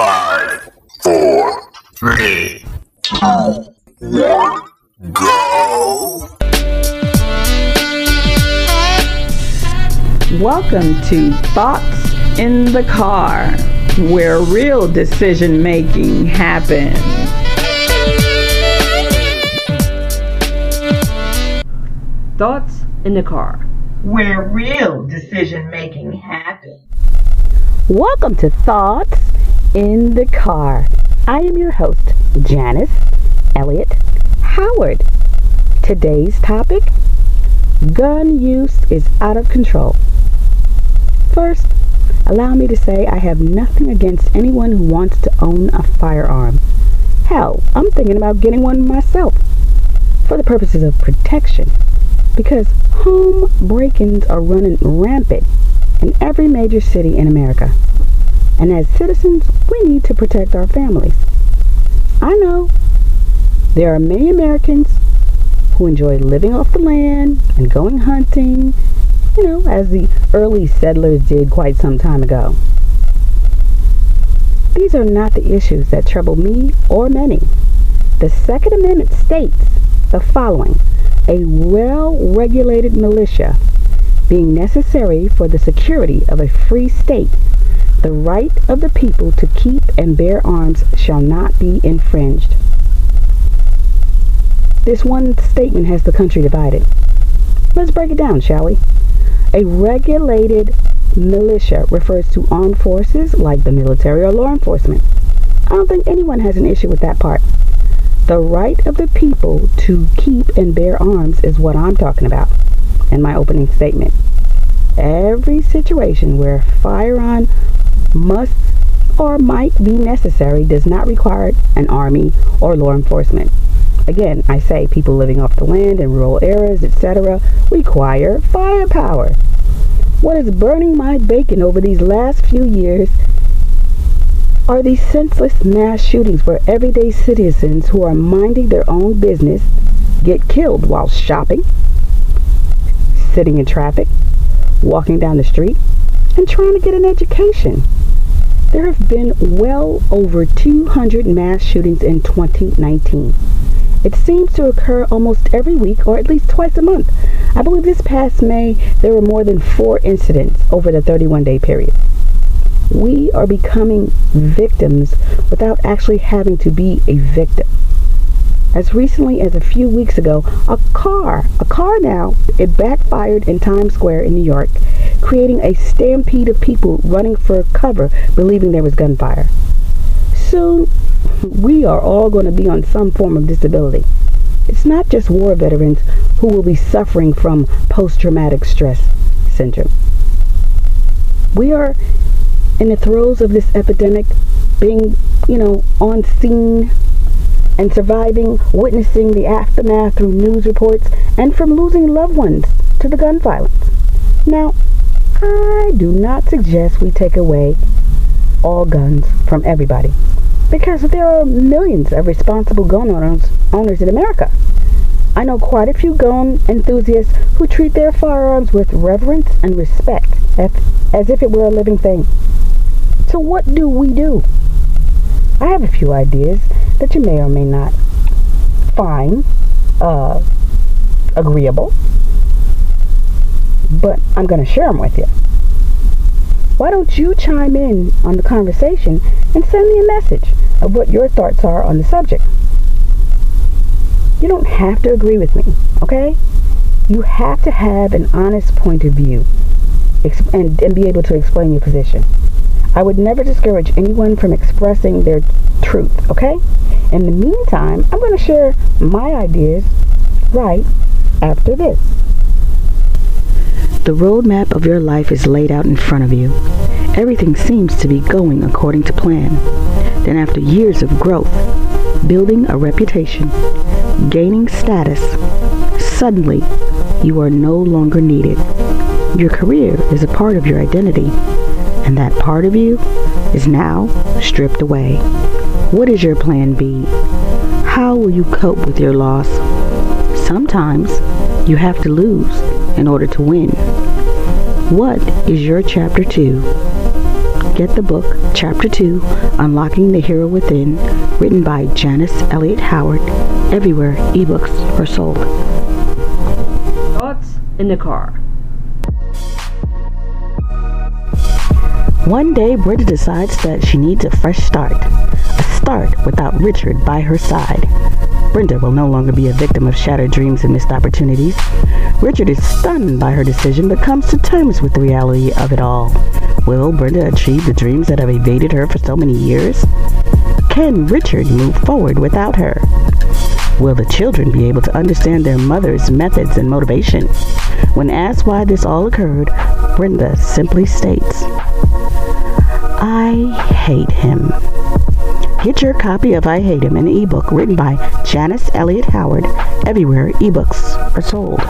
Five, four, three, two, one, go! Welcome to Thoughts in the Car, where real decision making happens. Thoughts in the car. Where real decision making happens. Welcome to Thoughts in the Car. I am your host, Janice Elliott Howard. Today's topic gun use is out of control. First, allow me to say I have nothing against anyone who wants to own a firearm. Hell, I'm thinking about getting one myself for the purposes of protection because home break-ins are running rampant in every major city in America. And as citizens, we need to protect our families. I know there are many Americans who enjoy living off the land and going hunting, you know, as the early settlers did quite some time ago. These are not the issues that trouble me or many. The Second Amendment states the following a well regulated militia being necessary for the security of a free state, the right of the people to keep and bear arms shall not be infringed. This one statement has the country divided. Let's break it down, shall we? A regulated militia refers to armed forces like the military or law enforcement. I don't think anyone has an issue with that part. The right of the people to keep and bear arms is what I'm talking about in my opening statement. Every situation where firearm must or might be necessary does not require an army or law enforcement. Again, I say people living off the land in rural areas, etc., require firepower. What is burning my bacon over these last few years are these senseless mass shootings where everyday citizens who are minding their own business get killed while shopping, sitting in traffic, walking down the street, and trying to get an education. There have been well over 200 mass shootings in 2019. It seems to occur almost every week or at least twice a month. I believe this past May there were more than four incidents over the 31 day period we are becoming victims without actually having to be a victim. As recently as a few weeks ago, a car, a car now, it backfired in Times Square in New York, creating a stampede of people running for cover, believing there was gunfire. Soon, we are all going to be on some form of disability. It's not just war veterans who will be suffering from post traumatic stress syndrome. We are in the throes of this epidemic, being, you know, on scene and surviving, witnessing the aftermath through news reports, and from losing loved ones to the gun violence. Now, I do not suggest we take away all guns from everybody because there are millions of responsible gun owners, owners in America. I know quite a few gun enthusiasts who treat their firearms with reverence and respect as, as if it were a living thing. So what do we do? I have a few ideas that you may or may not find uh, agreeable, but I'm going to share them with you. Why don't you chime in on the conversation and send me a message of what your thoughts are on the subject? You don't have to agree with me, okay? You have to have an honest point of view and, and be able to explain your position. I would never discourage anyone from expressing their truth, okay? In the meantime, I'm going to share my ideas right after this. The roadmap of your life is laid out in front of you. Everything seems to be going according to plan. Then, after years of growth, building a reputation, gaining status, suddenly you are no longer needed. Your career is a part of your identity and that part of you is now stripped away. What is your plan B? How will you cope with your loss? Sometimes you have to lose in order to win. What is your chapter 2? get the book, Chapter 2, Unlocking the Hero Within, written by Janice Elliott Howard, everywhere ebooks are sold. Thoughts in the car. One day, Britta decides that she needs a fresh start. A start without Richard by her side. Brenda will no longer be a victim of shattered dreams and missed opportunities. Richard is stunned by her decision but comes to terms with the reality of it all. Will Brenda achieve the dreams that have evaded her for so many years? Can Richard move forward without her? Will the children be able to understand their mother's methods and motivation? When asked why this all occurred, Brenda simply states, I hate him. Get your copy of I Hate Him, an ebook written by Janice Elliott Howard, everywhere ebooks are sold.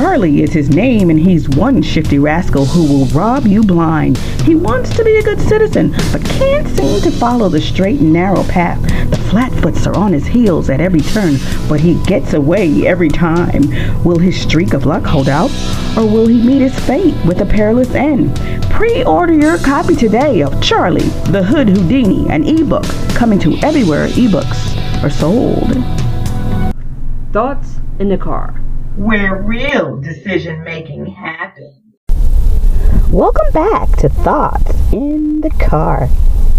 Charlie is his name, and he's one shifty rascal who will rob you blind. He wants to be a good citizen, but can't seem to follow the straight and narrow path. The flatfoots are on his heels at every turn, but he gets away every time. Will his streak of luck hold out, or will he meet his fate with a perilous end? Pre-order your copy today of Charlie, the Hood Houdini, an ebook coming to everywhere ebooks are sold. Thoughts in the car where real decision making happens. Welcome back to Thoughts in the Car.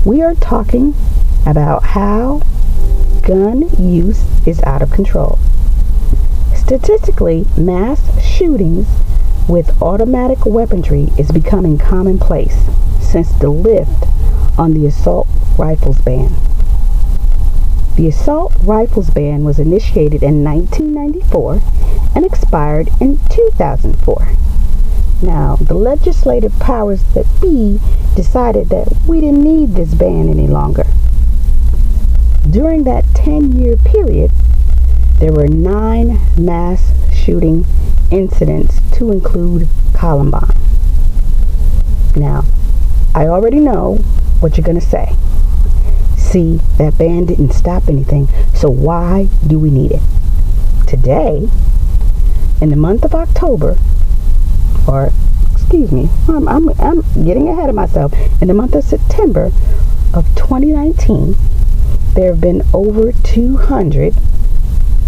We are talking about how gun use is out of control. Statistically, mass shootings with automatic weaponry is becoming commonplace since the lift on the assault rifles ban. The assault rifles ban was initiated in 1994 and expired in 2004. Now, the legislative powers that be decided that we didn't need this ban any longer. During that 10 year period, there were nine mass shooting incidents to include Columbine. Now, I already know what you're going to say. See, that ban didn't stop anything, so why do we need it? Today, in the month of October, or excuse me, I'm, I'm, I'm getting ahead of myself. In the month of September of 2019, there have been over 200,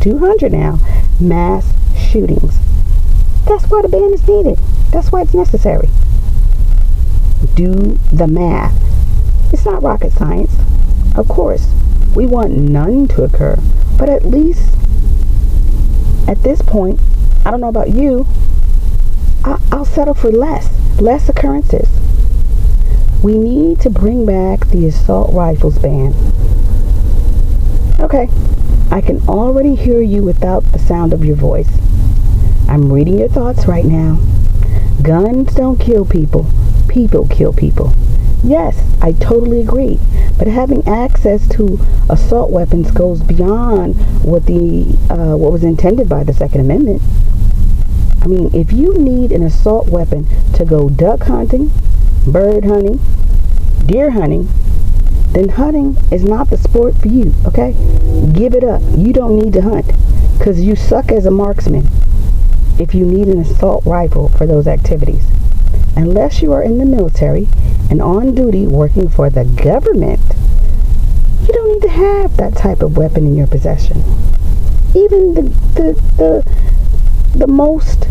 200 now, mass shootings. That's why the ban is needed. That's why it's necessary. Do the math. It's not rocket science. Of course, we want none to occur, but at least at this point, I don't know about you, I, will settle for less, less occurrences. We need to bring back the assault rifles ban. Okay, I can already hear you without the sound of your voice. I'm reading your thoughts right now. Guns don't kill people, people kill people. Yes, I totally agree. But having access to assault weapons goes beyond what the uh, what was intended by the Second Amendment. I mean, if you need an assault weapon to go duck hunting, bird hunting, deer hunting, then hunting is not the sport for you, okay? Give it up. You don't need to hunt because you suck as a marksman if you need an assault rifle for those activities. Unless you are in the military and on duty working for the government, you don't need to have that type of weapon in your possession. Even the the the, the most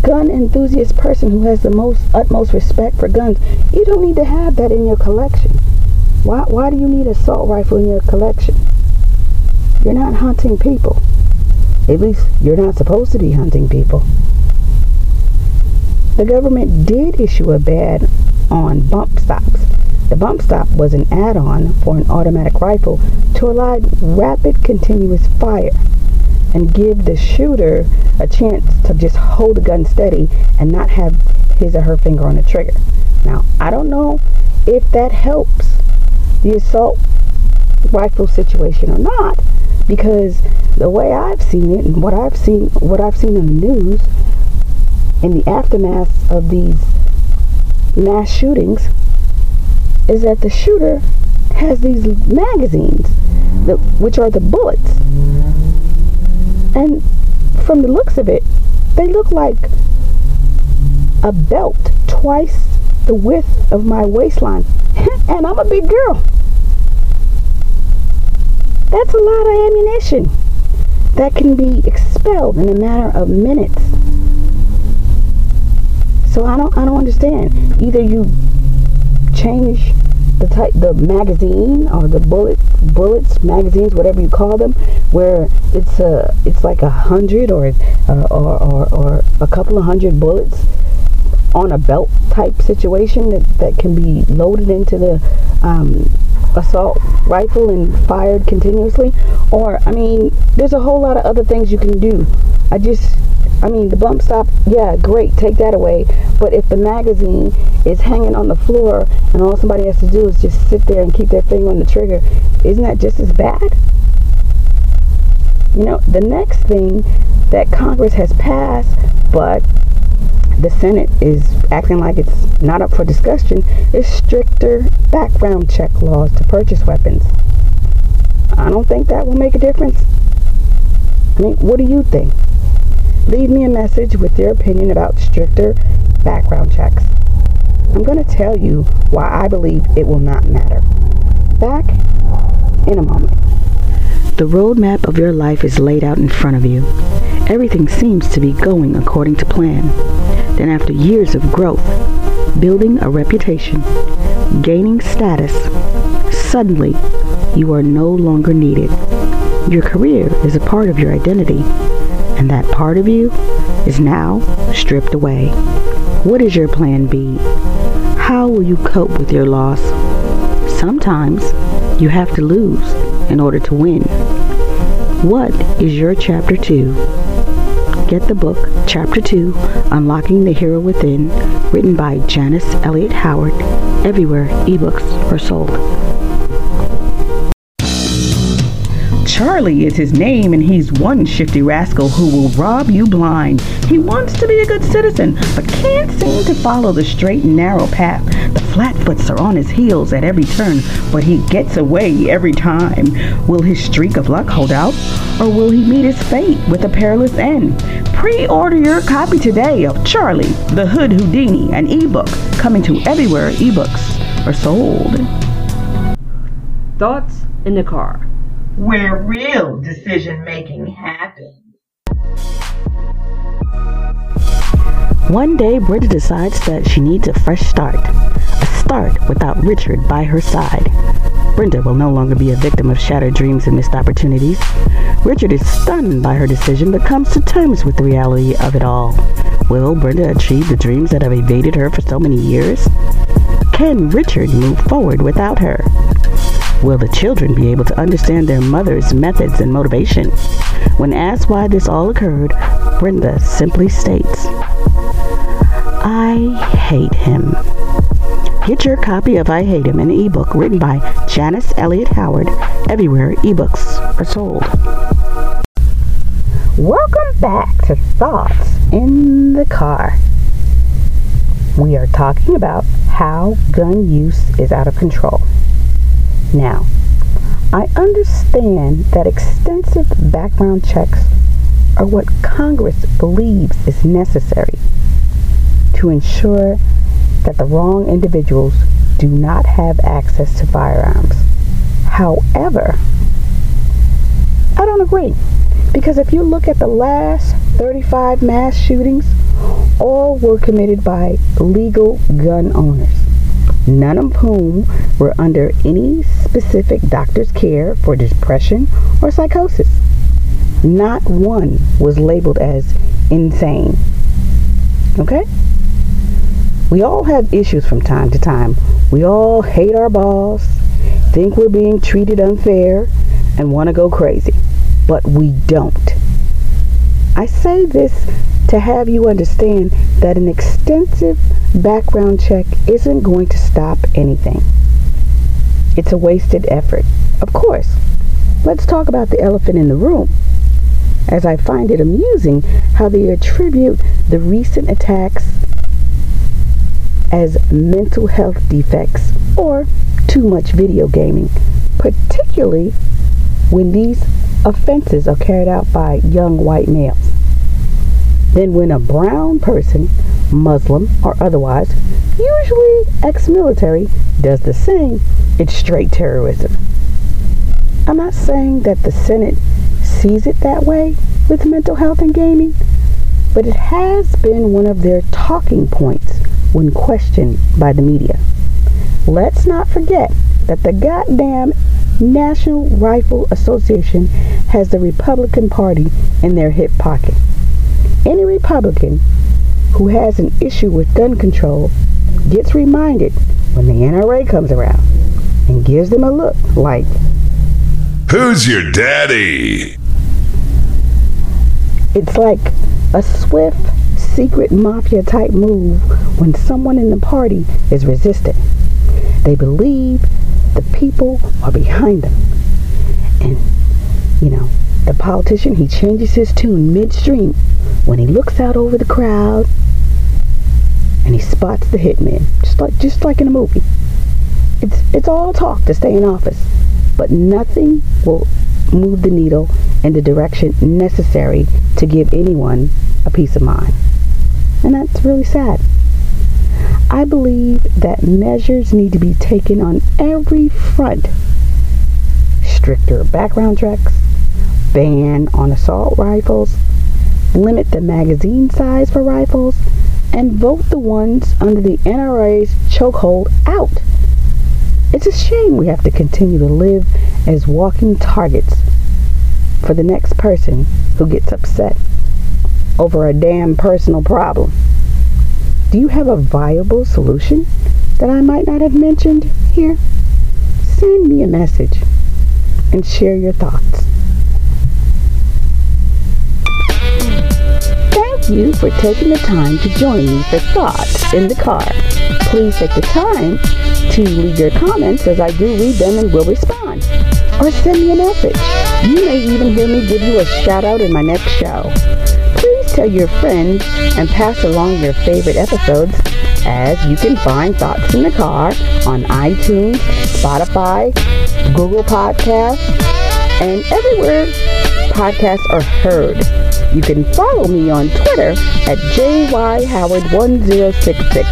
gun enthusiast person who has the most utmost respect for guns, you don't need to have that in your collection. Why why do you need assault rifle in your collection? You're not hunting people. At least you're not supposed to be hunting people. The government did issue a ban on bump stocks. The bump stock was an add-on for an automatic rifle to allow rapid continuous fire and give the shooter a chance to just hold the gun steady and not have his or her finger on the trigger. Now, I don't know if that helps the assault rifle situation or not because the way I've seen it and what I've seen what I've seen in the news in the aftermath of these mass shootings is that the shooter has these magazines, which are the bullets. And from the looks of it, they look like a belt twice the width of my waistline. and I'm a big girl. That's a lot of ammunition that can be expelled in a matter of minutes. So I don't I don't understand. Either you change the type the magazine or the bullet bullets magazines whatever you call them where it's a it's like a hundred or, uh, or or or a couple of hundred bullets on a belt type situation that, that can be loaded into the um, assault rifle and fired continuously or I mean there's a whole lot of other things you can do I just I mean, the bump stock, yeah, great, take that away. But if the magazine is hanging on the floor and all somebody has to do is just sit there and keep their finger on the trigger, isn't that just as bad? You know, the next thing that Congress has passed, but the Senate is acting like it's not up for discussion, is stricter background check laws to purchase weapons. I don't think that will make a difference. I mean, what do you think? Leave me a message with your opinion about stricter background checks. I'm going to tell you why I believe it will not matter. Back in a moment. The roadmap of your life is laid out in front of you. Everything seems to be going according to plan. Then, after years of growth, building a reputation, gaining status, suddenly you are no longer needed. Your career is a part of your identity and that part of you is now stripped away. What is your plan B? How will you cope with your loss? Sometimes you have to lose in order to win. What is your chapter 2? Get the book, Chapter 2, Unlocking the Hero Within, written by Janice Elliott Howard, everywhere ebooks are sold. Charlie is his name, and he's one shifty rascal who will rob you blind. He wants to be a good citizen, but can't seem to follow the straight and narrow path. The flatfoots are on his heels at every turn, but he gets away every time. Will his streak of luck hold out, or will he meet his fate with a perilous end? Pre-order your copy today of Charlie, the Hood Houdini, an ebook coming to everywhere ebooks are sold. Thoughts in the car where real decision making happens. One day, Britta decides that she needs a fresh start. A start without Richard by her side. Brenda will no longer be a victim of shattered dreams and missed opportunities. Richard is stunned by her decision but comes to terms with the reality of it all. Will Brenda achieve the dreams that have evaded her for so many years? Can Richard move forward without her? Will the children be able to understand their mother's methods and motivation? When asked why this all occurred, Brenda simply states, I hate him. Get your copy of I Hate Him, an ebook written by Janice Elliott Howard, everywhere ebooks are sold. Welcome back to Thoughts in the Car. We are talking about how gun use is out of control. Now, I understand that extensive background checks are what Congress believes is necessary to ensure that the wrong individuals do not have access to firearms. However, I don't agree. Because if you look at the last 35 mass shootings, all were committed by legal gun owners none of whom were under any specific doctor's care for depression or psychosis. Not one was labeled as insane. Okay? We all have issues from time to time. We all hate our boss, think we're being treated unfair, and want to go crazy. But we don't. I say this to have you understand that an extensive background check isn't going to stop anything. It's a wasted effort. Of course, let's talk about the elephant in the room. As I find it amusing how they attribute the recent attacks as mental health defects or too much video gaming, particularly when these offenses are carried out by young white males. Then when a brown person, Muslim or otherwise, usually ex-military, does the same, it's straight terrorism. I'm not saying that the Senate sees it that way with mental health and gaming, but it has been one of their talking points when questioned by the media. Let's not forget that the goddamn National Rifle Association has the Republican Party in their hip pocket. Any Republican who has an issue with gun control gets reminded when the NRA comes around and gives them a look like, Who's your daddy? It's like a swift, secret mafia type move when someone in the party is resistant. They believe the people are behind them. And, you know, the politician, he changes his tune midstream when he looks out over the crowd and he spots the hitman, just like just like in a movie. It's it's all talk to stay in office, but nothing will move the needle in the direction necessary to give anyone a peace of mind. And that's really sad. I believe that measures need to be taken on every front. Stricter background checks, ban on assault rifles, limit the magazine size for rifles, and vote the ones under the NRA's chokehold out. It's a shame we have to continue to live as walking targets for the next person who gets upset over a damn personal problem. Do you have a viable solution that I might not have mentioned here? Send me a message and share your thoughts. You for taking the time to join me for Thoughts in the Car. Please take the time to leave your comments as I do read them and will respond. Or send me a message. You may even hear me give you a shout out in my next show. Please tell your friends and pass along your favorite episodes as you can find Thoughts in the Car on iTunes, Spotify, Google Podcasts, and everywhere podcasts are heard. You can follow me on Twitter at JYHoward1066.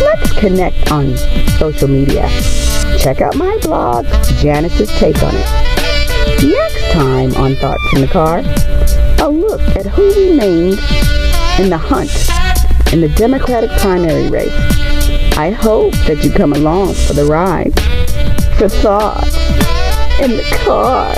Let's connect on social media. Check out my blog, Janice's Take on It. Next time on Thoughts in the Car, a look at who remains in the hunt in the Democratic primary race. I hope that you come along for the ride. For Thoughts in the Car.